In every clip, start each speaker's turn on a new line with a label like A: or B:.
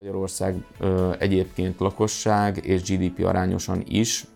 A: Magyarország egyébként lakosság és GDP arányosan is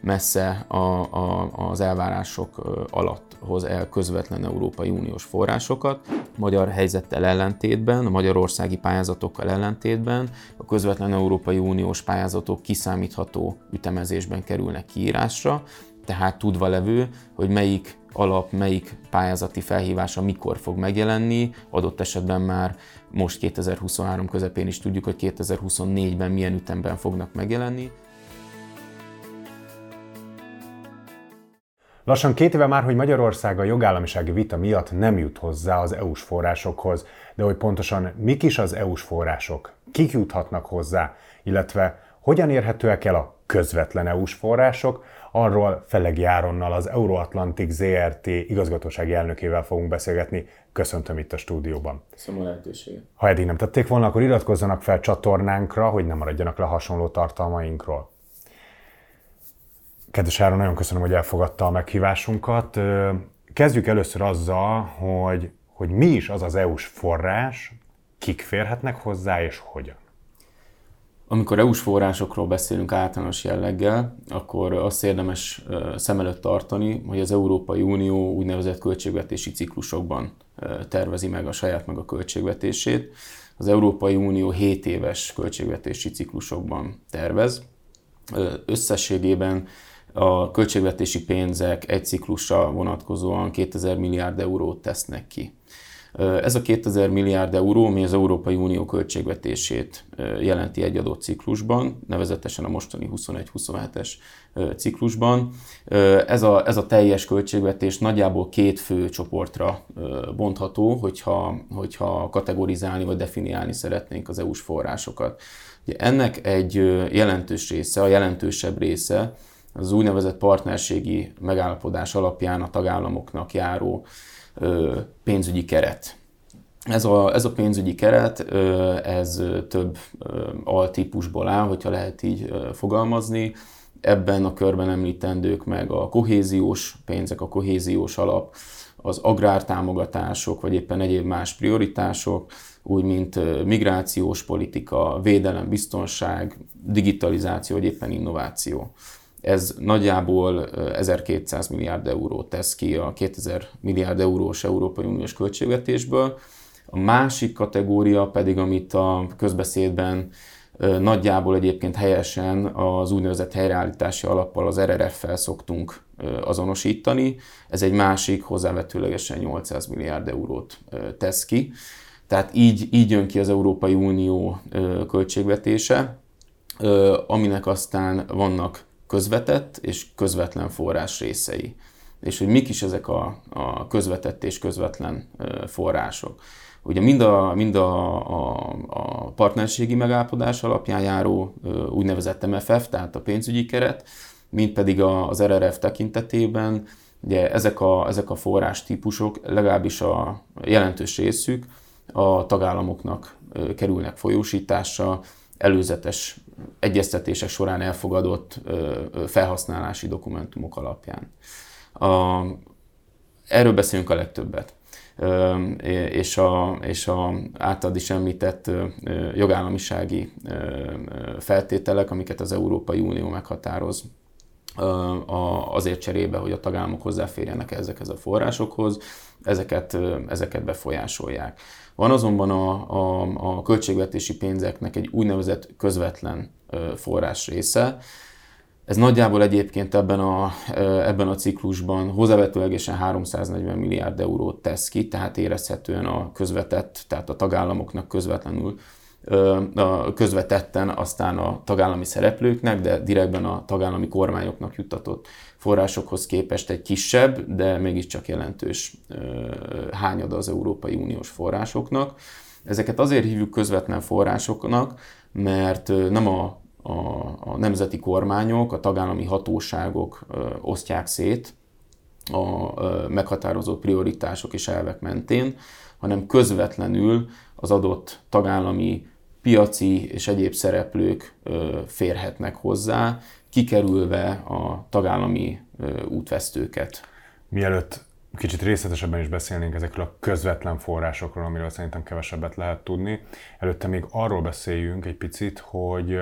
A: messze a, a, az elvárások alatt hoz el közvetlen Európai Uniós forrásokat. Magyar helyzettel ellentétben, a magyarországi pályázatokkal ellentétben a közvetlen Európai Uniós pályázatok kiszámítható ütemezésben kerülnek kiírásra, tehát tudva levő, hogy melyik alap, melyik pályázati felhívása mikor fog megjelenni, adott esetben már most 2023 közepén is tudjuk, hogy 2024-ben milyen ütemben fognak megjelenni.
B: Lassan két éve már, hogy Magyarország a jogállamisági vita miatt nem jut hozzá az EU-s forrásokhoz, de hogy pontosan mik is az EU-s források, kik juthatnak hozzá, illetve hogyan érhetőek el a közvetlen EU-s források, arról Felegi Járonnal, az Euroatlantic ZRT igazgatósági elnökével fogunk beszélgetni. Köszöntöm itt a stúdióban.
A: Köszönöm a lehetőséget.
B: Ha eddig nem tették volna, akkor iratkozzanak fel csatornánkra, hogy ne maradjanak le hasonló tartalmainkról. Kedves Áron, nagyon köszönöm, hogy elfogadta a meghívásunkat. Kezdjük először azzal, hogy, hogy mi is az az EU-s forrás, kik férhetnek hozzá és hogyan.
A: Amikor EU-s forrásokról beszélünk általános jelleggel, akkor azt érdemes szem előtt tartani, hogy az Európai Unió úgynevezett költségvetési ciklusokban tervezi meg a saját meg a költségvetését. Az Európai Unió 7 éves költségvetési ciklusokban tervez. Összességében a költségvetési pénzek egy ciklusra vonatkozóan 2000 milliárd eurót tesznek ki. Ez a 2000 milliárd euró, mi az Európai Unió költségvetését jelenti egy adott ciklusban, nevezetesen a mostani 21-27-es ciklusban. Ez a, ez a teljes költségvetés nagyjából két fő csoportra bontható, hogyha, hogyha kategorizálni vagy definiálni szeretnénk az EU-s forrásokat. Ugye ennek egy jelentős része, a jelentősebb része az úgynevezett partnerségi megállapodás alapján a tagállamoknak járó pénzügyi keret. Ez a, ez a pénzügyi keret, ez több altípusból áll, hogyha lehet így fogalmazni. Ebben a körben említendők meg a kohéziós pénzek, a kohéziós alap, az agrártámogatások, vagy éppen egyéb más prioritások, úgy mint migrációs politika, védelem, biztonság, digitalizáció, vagy éppen innováció. Ez nagyjából 1200 milliárd eurót tesz ki a 2000 milliárd eurós Európai Uniós költségvetésből. A másik kategória pedig, amit a közbeszédben nagyjából egyébként helyesen az úgynevezett helyreállítási alappal, az RRF-fel szoktunk azonosítani. Ez egy másik, hozzávetőlegesen 800 milliárd eurót tesz ki. Tehát így, így jön ki az Európai Unió költségvetése, aminek aztán vannak közvetett és közvetlen forrás részei. És hogy mik is ezek a, a közvetett és közvetlen források. Ugye mind a, mind a, a, a partnerségi megállapodás alapján járó úgynevezett MFF, tehát a pénzügyi keret, mint pedig az RRF tekintetében, ugye ezek a, ezek a forrás típusok, legalábbis a jelentős részük a tagállamoknak kerülnek folyósításra, előzetes egyeztetések során elfogadott felhasználási dokumentumok alapján. A, erről beszélünk a legtöbbet. És a, és a általad is említett jogállamisági feltételek, amiket az Európai Unió meghatároz azért cserébe, hogy a tagállamok hozzáférjenek ezekhez a forrásokhoz, ezeket, ezeket befolyásolják. Van azonban a, a, a költségvetési pénzeknek egy úgynevezett közvetlen forrás része. Ez nagyjából egyébként ebben a, ebben a ciklusban hozzávetőlegesen 340 milliárd eurót tesz ki, tehát érezhetően a közvetett, tehát a tagállamoknak közvetlenül közvetetten aztán a tagállami szereplőknek, de direktben a tagállami kormányoknak juttatott forrásokhoz képest egy kisebb, de mégiscsak jelentős hányada az Európai Uniós forrásoknak. Ezeket azért hívjuk közvetlen forrásoknak, mert nem a, a, a nemzeti kormányok, a tagállami hatóságok osztják szét a meghatározott prioritások és elvek mentén, hanem közvetlenül az adott tagállami piaci és egyéb szereplők férhetnek hozzá, kikerülve a tagállami útvesztőket.
B: Mielőtt kicsit részletesebben is beszélnénk ezekről a közvetlen forrásokról, amiről szerintem kevesebbet lehet tudni. Előtte még arról beszéljünk egy picit, hogy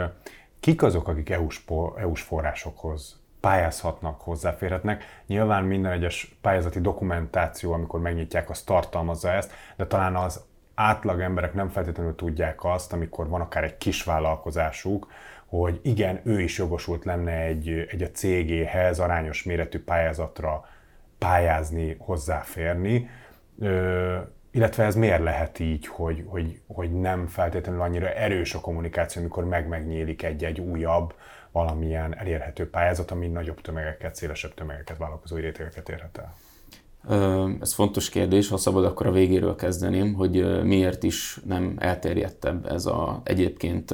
B: kik azok, akik EU-s, EU-s forrásokhoz pályázhatnak, hozzáférhetnek. Nyilván minden egyes pályázati dokumentáció, amikor megnyitják, az tartalmazza ezt, de talán az átlag emberek nem feltétlenül tudják azt, amikor van akár egy kis vállalkozásuk, hogy igen, ő is jogosult lenne egy, egy a cégéhez arányos méretű pályázatra pályázni, hozzáférni, Ö, illetve ez miért lehet így, hogy, hogy, hogy nem feltétlenül annyira erős a kommunikáció, amikor meg megnyílik egy-egy újabb, valamilyen elérhető pályázat, ami nagyobb tömegeket, szélesebb tömegeket, vállalkozói rétegeket érhet el?
A: Ez fontos kérdés, ha szabad, akkor a végéről kezdeném, hogy miért is nem elterjedtebb ez a egyébként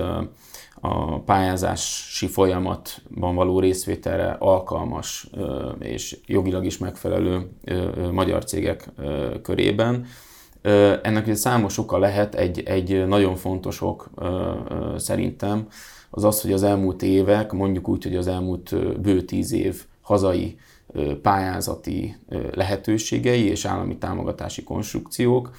A: a pályázási folyamatban való részvételre alkalmas és jogilag is megfelelő magyar cégek körében. Ennek ugye számos oka lehet, egy, egy nagyon fontos ok szerintem, az az, hogy az elmúlt évek, mondjuk úgy, hogy az elmúlt bő tíz év hazai pályázati lehetőségei és állami támogatási konstrukciók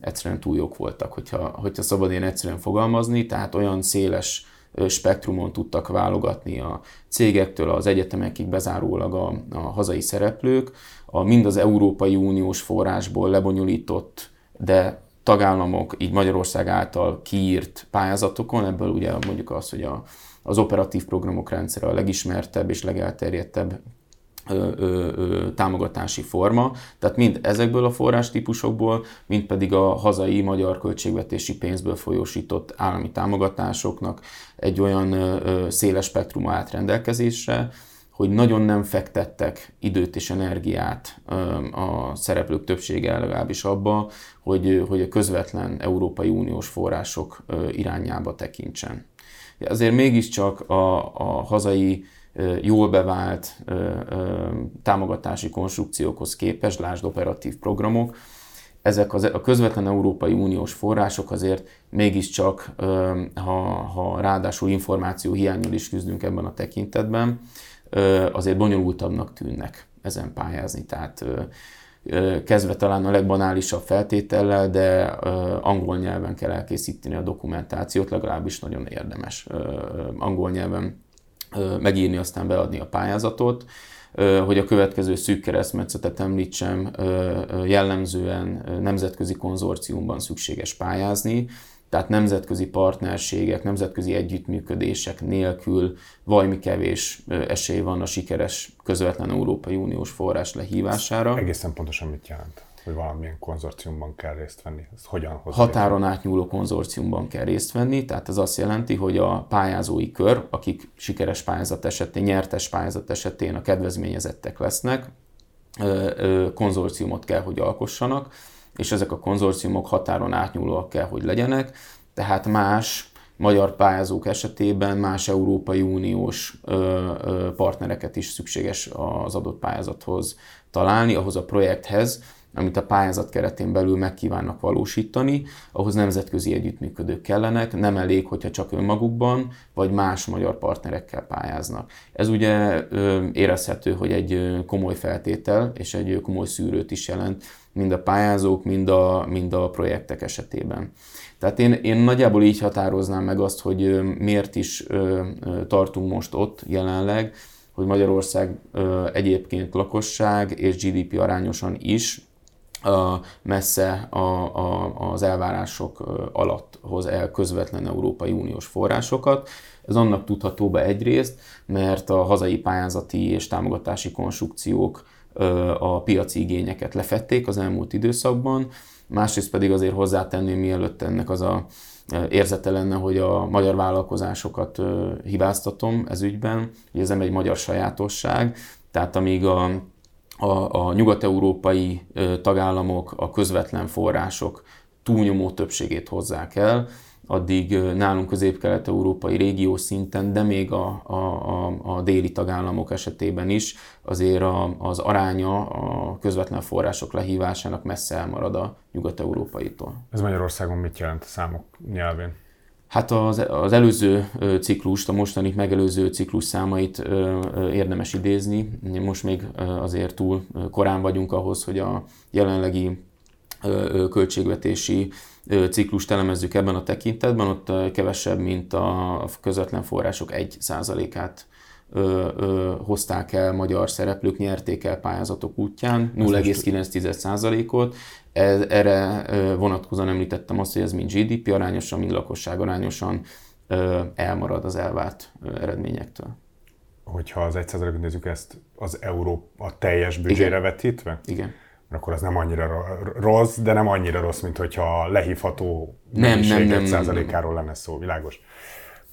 A: egyszerűen túl jók voltak, hogyha, hogyha szabad én egyszerűen fogalmazni, tehát olyan széles spektrumon tudtak válogatni a cégektől az egyetemekig bezárólag a, a hazai szereplők, a mind az Európai Uniós forrásból lebonyolított, de tagállamok, így Magyarország által kiírt pályázatokon, ebből ugye mondjuk az, hogy a, az operatív programok rendszere a legismertebb és legelterjedtebb ö, ö, ö, támogatási forma, tehát mind ezekből a forrástípusokból, mind pedig a hazai magyar költségvetési pénzből folyósított állami támogatásoknak egy olyan ö, széles spektrum állt rendelkezésre, hogy nagyon nem fektettek időt és energiát a szereplők többsége legalábbis abba, hogy, hogy a közvetlen Európai Uniós források irányába tekintsen. Azért mégiscsak a, a hazai jól bevált támogatási konstrukciókhoz képest, lásd operatív programok, ezek az, a közvetlen Európai Uniós források azért mégiscsak, ha, ha ráadásul információ hiányul is küzdünk ebben a tekintetben, azért bonyolultabbnak tűnnek ezen pályázni. Tehát kezdve talán a legbanálisabb feltétellel, de angol nyelven kell elkészíteni a dokumentációt, legalábbis nagyon érdemes angol nyelven megírni, aztán beadni a pályázatot. Hogy a következő szűk keresztmetszetet említsem, jellemzően nemzetközi konzorciumban szükséges pályázni, tehát nemzetközi partnerségek, nemzetközi együttműködések nélkül vajmi kevés esély van a sikeres közvetlen Európai Uniós forrás lehívására.
B: Egészen pontosan mit jelent? Hogy valamilyen konzorciumban kell részt venni? Ezt hogyan
A: Határon átnyúló konzorciumban kell részt venni, tehát ez azt jelenti, hogy a pályázói kör, akik sikeres pályázat esetén, nyertes pályázat esetén a kedvezményezettek lesznek, konzorciumot kell, hogy alkossanak, és ezek a konzorciumok határon átnyúlóak kell, hogy legyenek, tehát más magyar pályázók esetében más Európai Uniós partnereket is szükséges az adott pályázathoz találni, ahhoz a projekthez, amit a pályázat keretén belül megkívánnak valósítani, ahhoz nemzetközi együttműködők kellenek, nem elég, hogyha csak önmagukban, vagy más magyar partnerekkel pályáznak. Ez ugye érezhető, hogy egy komoly feltétel és egy komoly szűrőt is jelent, mind a pályázók, mind a, mind a projektek esetében. Tehát én, én nagyjából így határoznám meg azt, hogy miért is tartunk most ott jelenleg, hogy Magyarország egyébként lakosság és GDP arányosan is messze a, a, az elvárások alatt hoz el közvetlen Európai Uniós forrásokat. Ez annak tudható be egyrészt, mert a hazai pályázati és támogatási konstrukciók a piaci igényeket lefették az elmúlt időszakban, másrészt pedig azért hozzátenném, mielőtt ennek az a érzete lenne, hogy a magyar vállalkozásokat hibáztatom ez ügyben, hogy ez nem egy magyar sajátosság, tehát amíg a a, a nyugat-európai tagállamok a közvetlen források túlnyomó többségét hozzák el, addig nálunk közép-kelet-európai régió szinten, de még a, a, a, a déli tagállamok esetében is azért a, az aránya a közvetlen források lehívásának messze elmarad a nyugat-európaitól.
B: Ez Magyarországon mit jelent a számok nyelvén?
A: Hát az, az előző ciklust, a mostanit megelőző ciklus számait érdemes idézni. Most még azért túl korán vagyunk ahhoz, hogy a jelenlegi költségvetési ciklust elemezzük ebben a tekintetben, ott kevesebb, mint a közvetlen források 1%-át hozták el magyar szereplők, nyerték el pályázatok útján 0,9%-ot. Erre vonatkozóan említettem azt, hogy ez mind GDP arányosan, mind lakosság arányosan elmarad az elvárt eredményektől.
B: Hogyha az 1%-ot nézzük ezt az euró a teljes büdzsére vetítve?
A: Igen
B: akkor az nem annyira rossz, de nem annyira rossz, mint hogyha lehívható
A: nem, nem, nem,
B: százalékáról lenne szó, világos.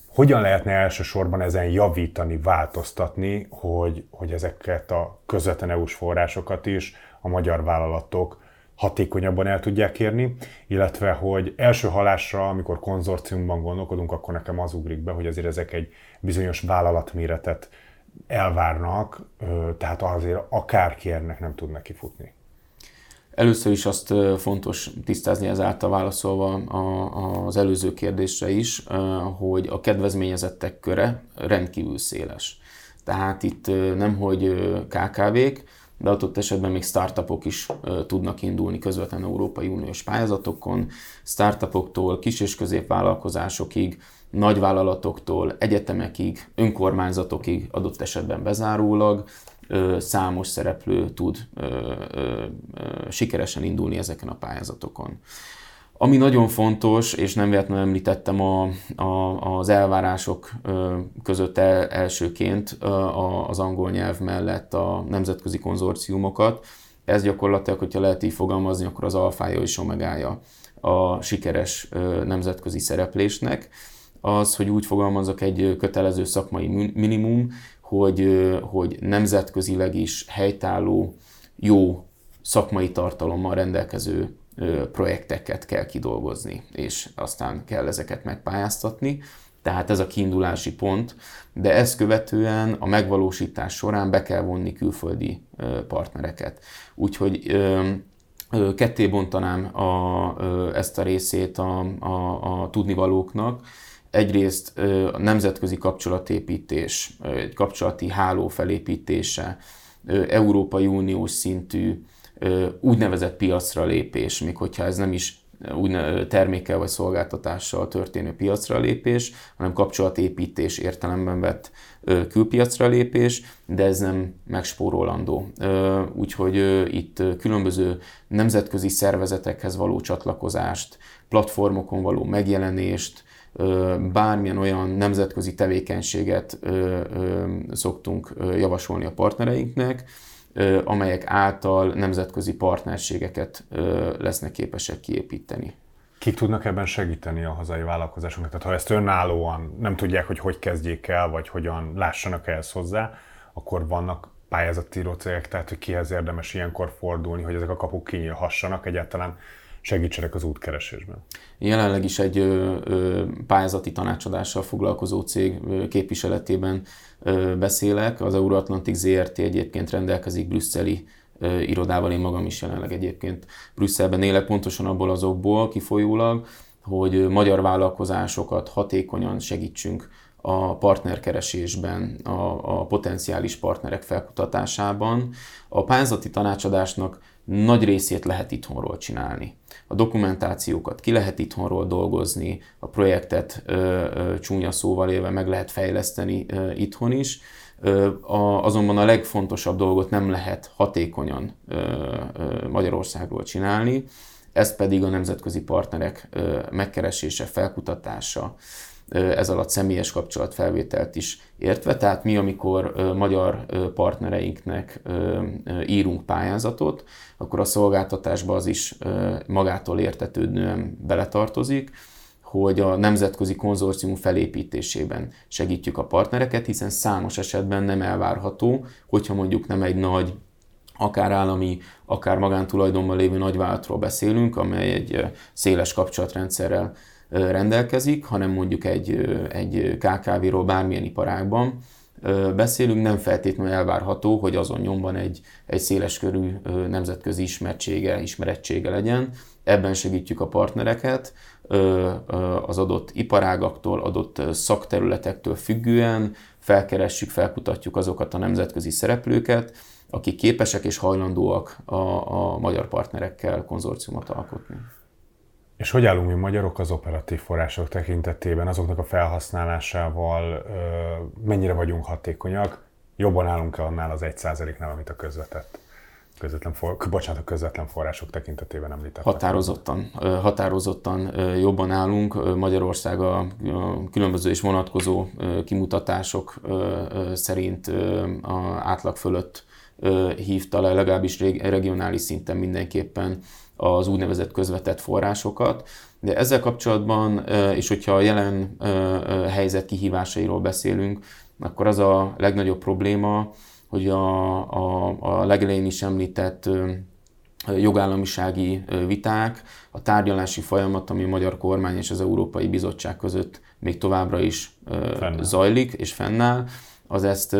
B: Hogyan lehetne elsősorban ezen javítani, változtatni, hogy, hogy ezeket a közvetlen EU-s forrásokat is a magyar vállalatok hatékonyabban el tudják érni, illetve hogy első halásra, amikor konzorciumban gondolkodunk, akkor nekem az ugrik be, hogy azért ezek egy bizonyos vállalatméretet elvárnak, tehát azért akár kérnek nem tud neki.
A: Először is azt fontos tisztázni ezáltal válaszolva az előző kérdésre is, hogy a kedvezményezettek köre rendkívül széles. Tehát itt nem hogy KKV-k, de adott esetben még startupok is tudnak indulni közvetlen Európai Uniós pályázatokon. Startupoktól kis- és középvállalkozásokig, nagyvállalatoktól, egyetemekig, önkormányzatokig adott esetben bezárólag számos szereplő tud sikeresen indulni ezeken a pályázatokon. Ami nagyon fontos, és nem véletlenül említettem a, a, az elvárások között el, elsőként az angol nyelv mellett a nemzetközi konzorciumokat, ez gyakorlatilag, hogyha lehet így fogalmazni, akkor az alfája és omegája a sikeres nemzetközi szereplésnek. Az, hogy úgy fogalmazok, egy kötelező szakmai minimum, hogy, hogy nemzetközileg is helytálló, jó szakmai tartalommal rendelkező projekteket kell kidolgozni, és aztán kell ezeket megpályáztatni. Tehát ez a kiindulási pont, de ezt követően a megvalósítás során be kell vonni külföldi partnereket. Úgyhogy ketté bontanám a, ezt a részét a, a, a tudnivalóknak, egyrészt a nemzetközi kapcsolatépítés, egy kapcsolati háló felépítése, Európai Uniós szintű úgynevezett piacra lépés, még hogyha ez nem is úgy termékkel vagy szolgáltatással történő piacra lépés, hanem kapcsolatépítés értelemben vett külpiacra lépés, de ez nem megspórolandó. Úgyhogy itt különböző nemzetközi szervezetekhez való csatlakozást, platformokon való megjelenést, bármilyen olyan nemzetközi tevékenységet szoktunk javasolni a partnereinknek, amelyek által nemzetközi partnerségeket lesznek képesek kiépíteni.
B: Kik tudnak ebben segíteni a hazai vállalkozásoknak? Tehát ha ezt önállóan nem tudják, hogy hogy kezdjék el, vagy hogyan lássanak ehhez hozzá, akkor vannak pályázatíró cégek, tehát hogy kihez érdemes ilyenkor fordulni, hogy ezek a kapuk kinyílhassanak egyáltalán segítsenek az útkeresésben.
A: Jelenleg is egy pályázati tanácsadással foglalkozó cég ö, képviseletében beszélek. Az Euroatlantic ZRT egyébként rendelkezik brüsszeli irodával, én magam is jelenleg egyébként Brüsszelben élek, pontosan abból azokból kifolyólag, hogy magyar vállalkozásokat hatékonyan segítsünk a partnerkeresésben, a, a potenciális partnerek felkutatásában. A pályázati tanácsadásnak nagy részét lehet itthonról csinálni. A dokumentációkat ki lehet itthonról dolgozni, a projektet ö, ö, csúnya szóval élve meg lehet fejleszteni ö, itthon is, ö, a, azonban a legfontosabb dolgot nem lehet hatékonyan ö, ö, Magyarországról csinálni, ez pedig a nemzetközi partnerek ö, megkeresése, felkutatása, ez alatt személyes kapcsolatfelvételt is értve. Tehát mi, amikor magyar partnereinknek írunk pályázatot, akkor a szolgáltatásba az is magától értetődően beletartozik, hogy a nemzetközi konzorcium felépítésében segítjük a partnereket, hiszen számos esetben nem elvárható, hogyha mondjuk nem egy nagy akár állami, akár magántulajdonban lévő nagyvállalatról beszélünk, amely egy széles kapcsolatrendszerrel rendelkezik, hanem mondjuk egy, egy KKV-ról bármilyen iparágban beszélünk, nem feltétlenül elvárható, hogy azon nyomban egy, egy széleskörű nemzetközi ismertsége, ismerettsége legyen. Ebben segítjük a partnereket, az adott iparágaktól, adott szakterületektől függően felkeressük, felkutatjuk azokat a nemzetközi szereplőket, akik képesek és hajlandóak a, a magyar partnerekkel konzorciumot alkotni.
B: És hogy állunk mi magyarok az operatív források tekintetében, azoknak a felhasználásával, mennyire vagyunk hatékonyak, jobban állunk-e annál az egy nál amit a közvetett? közvetlen, for, bocsánat, a közvetlen források tekintetében említettem.
A: Határozottan, határozottan jobban állunk. Magyarország a különböző és vonatkozó kimutatások szerint a átlag fölött hívta le, legalábbis regionális szinten mindenképpen az úgynevezett közvetett forrásokat. De ezzel kapcsolatban, és hogyha a jelen helyzet kihívásairól beszélünk, akkor az a legnagyobb probléma, hogy a, a, a legelején is említett jogállamisági viták, a tárgyalási folyamat, ami a magyar kormány és az Európai Bizottság között még továbbra is fennáll. zajlik és fennáll, az ezt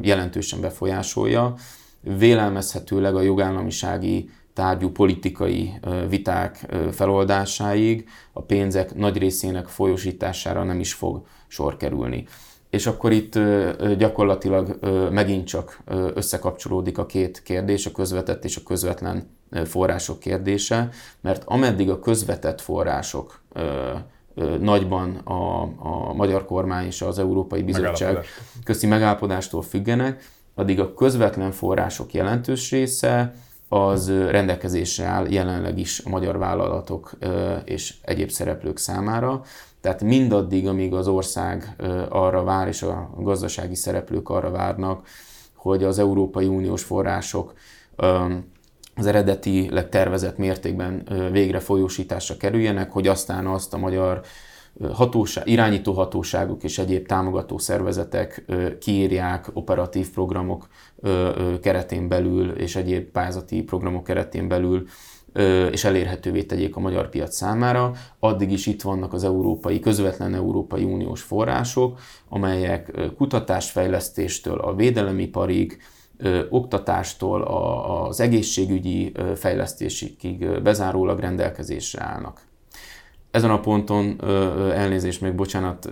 A: jelentősen befolyásolja. Vélelmezhetőleg a jogállamisági tárgyú politikai viták feloldásáig a pénzek nagy részének folyosítására nem is fog sor kerülni. És akkor itt gyakorlatilag megint csak összekapcsolódik a két kérdés, a közvetett és a közvetlen források kérdése, mert ameddig a közvetett források nagyban a, a magyar kormány és az Európai Bizottság közti megállapodástól függenek, addig a közvetlen források jelentős része az rendelkezésre áll jelenleg is a magyar vállalatok és egyéb szereplők számára. Tehát mindaddig, amíg az ország arra vár, és a gazdasági szereplők arra várnak, hogy az Európai Uniós források az eredetileg tervezett mértékben végre folyósításra kerüljenek, hogy aztán azt a magyar hatóság, irányító hatóságok és egyéb támogató szervezetek kiírják operatív programok keretén belül és egyéb pályázati programok keretén belül és elérhetővé tegyék a magyar piac számára. Addig is itt vannak az európai, közvetlen Európai Uniós források, amelyek kutatásfejlesztéstől a védelemiparig, oktatástól az egészségügyi fejlesztésig bezárólag rendelkezésre állnak. Ezen a ponton elnézést, még bocsánat,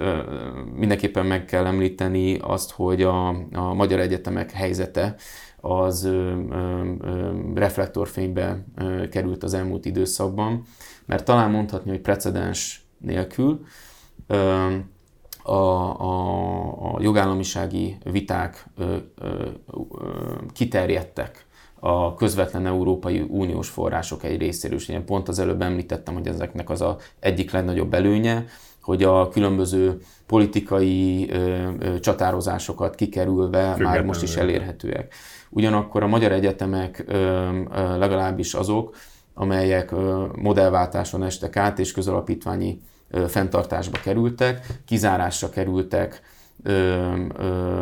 A: mindenképpen meg kell említeni azt, hogy a, a magyar egyetemek helyzete az reflektorfénybe került az elmúlt időszakban, mert talán mondhatni, hogy precedens nélkül a, a, a jogállamisági viták ö, ö, ö, kiterjedtek a közvetlen Európai Uniós források egy részéről. És én pont az előbb említettem, hogy ezeknek az a egyik legnagyobb előnye, hogy a különböző politikai ö, ö, csatározásokat kikerülve Függetlenül. már most is elérhetőek. Ugyanakkor a magyar egyetemek ö, ö, legalábbis azok, amelyek ö, modellváltáson estek át és közalapítványi ö, fenntartásba kerültek, kizárásra kerültek,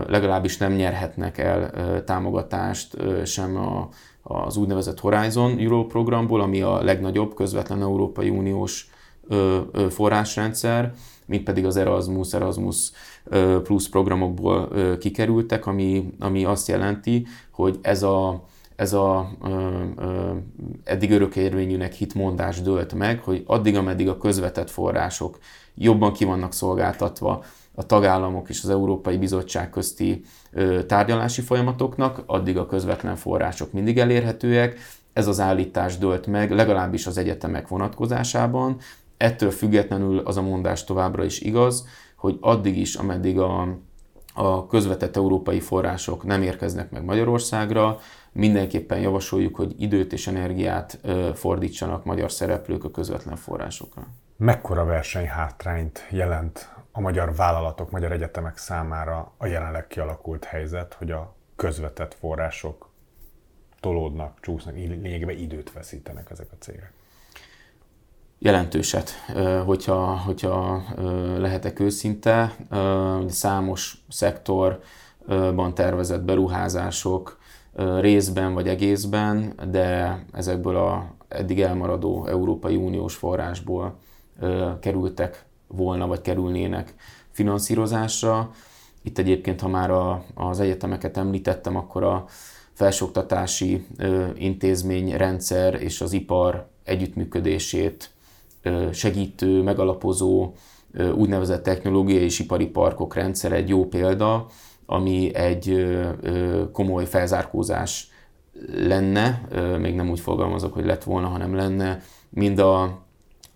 A: legalábbis nem nyerhetnek el támogatást sem a, az úgynevezett Horizon Euro programból, ami a legnagyobb közvetlen Európai Uniós forrásrendszer, mint pedig az Erasmus, Erasmus Plus programokból kikerültek, ami, ami azt jelenti, hogy ez a ez a ö, ö, eddig örökérvényűnek hitmondás dőlt meg, hogy addig, ameddig a közvetett források jobban ki vannak szolgáltatva a tagállamok és az Európai Bizottság közti tárgyalási folyamatoknak, addig a közvetlen források mindig elérhetőek. Ez az állítás dőlt meg, legalábbis az egyetemek vonatkozásában. Ettől függetlenül az a mondás továbbra is igaz, hogy addig is, ameddig a, a közvetett európai források nem érkeznek meg Magyarországra, mindenképpen javasoljuk, hogy időt és energiát fordítsanak magyar szereplők a közvetlen forrásokra.
B: Mekkora versenyhátrányt jelent a magyar vállalatok, magyar egyetemek számára a jelenleg kialakult helyzet, hogy a közvetett források tolódnak, csúsznak, lényegében időt veszítenek ezek a cégek?
A: Jelentőset, hogyha, hogyha lehetek őszinte. Számos szektorban tervezett beruházások részben vagy egészben, de ezekből a eddig elmaradó Európai Uniós forrásból kerültek volna, vagy kerülnének finanszírozásra. Itt egyébként, ha már a, az egyetemeket említettem, akkor a felsőoktatási intézményrendszer és az ipar együttműködését segítő, megalapozó úgynevezett technológiai és ipari parkok rendszer egy jó példa, ami egy komoly felzárkózás lenne, még nem úgy fogalmazok, hogy lett volna, hanem lenne, mind a,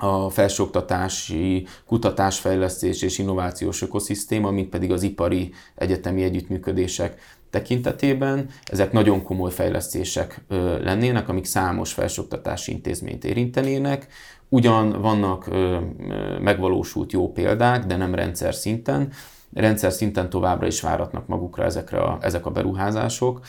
A: a felsőoktatási, kutatásfejlesztés és innovációs ökoszisztéma, mint pedig az ipari egyetemi együttműködések tekintetében. Ezek nagyon komoly fejlesztések lennének, amik számos felsőoktatási intézményt érintenének. Ugyan vannak megvalósult jó példák, de nem rendszer szinten, rendszer szinten továbbra is váratnak magukra ezekre a, ezek a beruházások.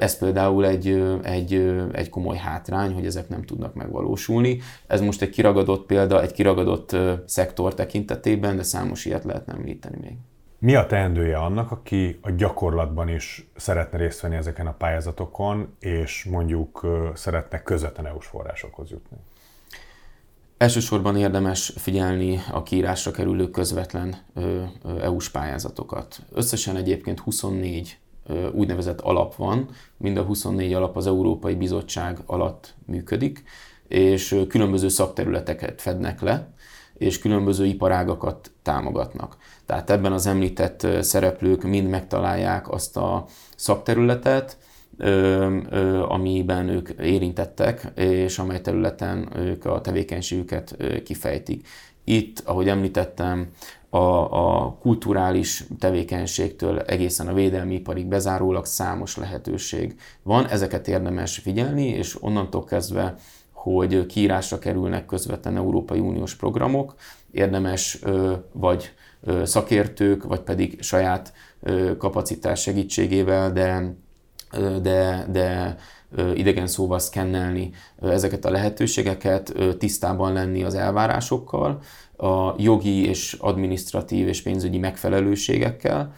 A: Ez például egy, egy, egy komoly hátrány, hogy ezek nem tudnak megvalósulni. Ez most egy kiragadott példa, egy kiragadott szektor tekintetében, de számos ilyet lehetne említeni még.
B: Mi a teendője annak, aki a gyakorlatban is szeretne részt venni ezeken a pályázatokon, és mondjuk szeretne közvetlen EU-s forrásokhoz jutni?
A: Elsősorban érdemes figyelni a kiírásra kerülő közvetlen EU-s pályázatokat. Összesen egyébként 24 úgynevezett alap van, mind a 24 alap az Európai Bizottság alatt működik, és különböző szakterületeket fednek le, és különböző iparágakat támogatnak. Tehát ebben az említett szereplők mind megtalálják azt a szakterületet, amiben ők érintettek, és amely területen ők a tevékenységüket kifejtik. Itt, ahogy említettem, a, a kulturális tevékenységtől egészen a védelmi iparig bezárólag számos lehetőség van. Ezeket érdemes figyelni, és onnantól kezdve, hogy kiírásra kerülnek közvetlen Európai Uniós programok, érdemes vagy szakértők, vagy pedig saját kapacitás segítségével, de de, de idegen szóval szkennelni ezeket a lehetőségeket, tisztában lenni az elvárásokkal, a jogi és administratív és pénzügyi megfelelőségekkel,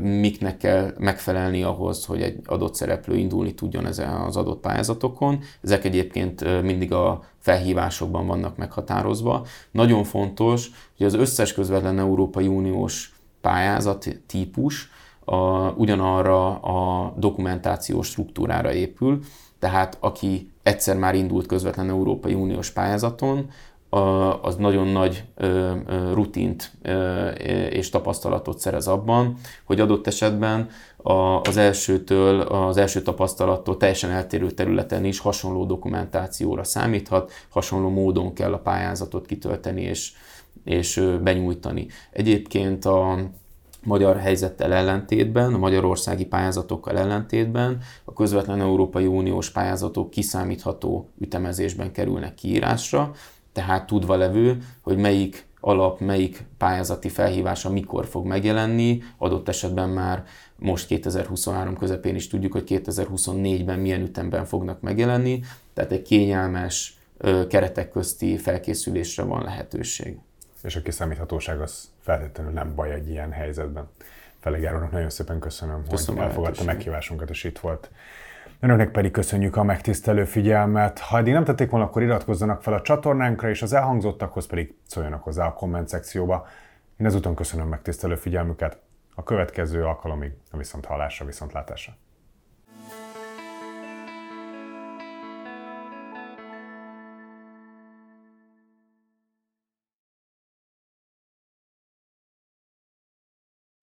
A: miknek kell megfelelni ahhoz, hogy egy adott szereplő indulni tudjon ezen az adott pályázatokon. Ezek egyébként mindig a felhívásokban vannak meghatározva. Nagyon fontos, hogy az összes közvetlen Európai Uniós pályázat típus a, ugyanarra a dokumentációs struktúrára épül, tehát aki egyszer már indult közvetlen Európai Uniós pályázaton, az nagyon nagy rutint és tapasztalatot szerez abban, hogy adott esetben az elsőtől, az első tapasztalattól teljesen eltérő területen is hasonló dokumentációra számíthat, hasonló módon kell a pályázatot kitölteni és, és benyújtani. Egyébként a, magyar helyzettel ellentétben, a magyarországi pályázatokkal ellentétben a közvetlen Európai Uniós pályázatok kiszámítható ütemezésben kerülnek kiírásra, tehát tudva levő, hogy melyik alap, melyik pályázati felhívása mikor fog megjelenni, adott esetben már most 2023 közepén is tudjuk, hogy 2024-ben milyen ütemben fognak megjelenni, tehát egy kényelmes keretek közti felkészülésre van lehetőség
B: és a kiszámíthatóság az feltétlenül nem baj egy ilyen helyzetben. Felegárónak nagyon szépen köszönöm, köszönöm hogy elfogadta meghívásunkat, és itt volt. Önöknek pedig köszönjük a megtisztelő figyelmet. Ha eddig nem tették volna, akkor iratkozzanak fel a csatornánkra, és az elhangzottakhoz pedig szóljanak hozzá a komment szekcióba. Én ezúton köszönöm megtisztelő figyelmüket. A következő alkalomig a viszont hallásra, viszontlátásra.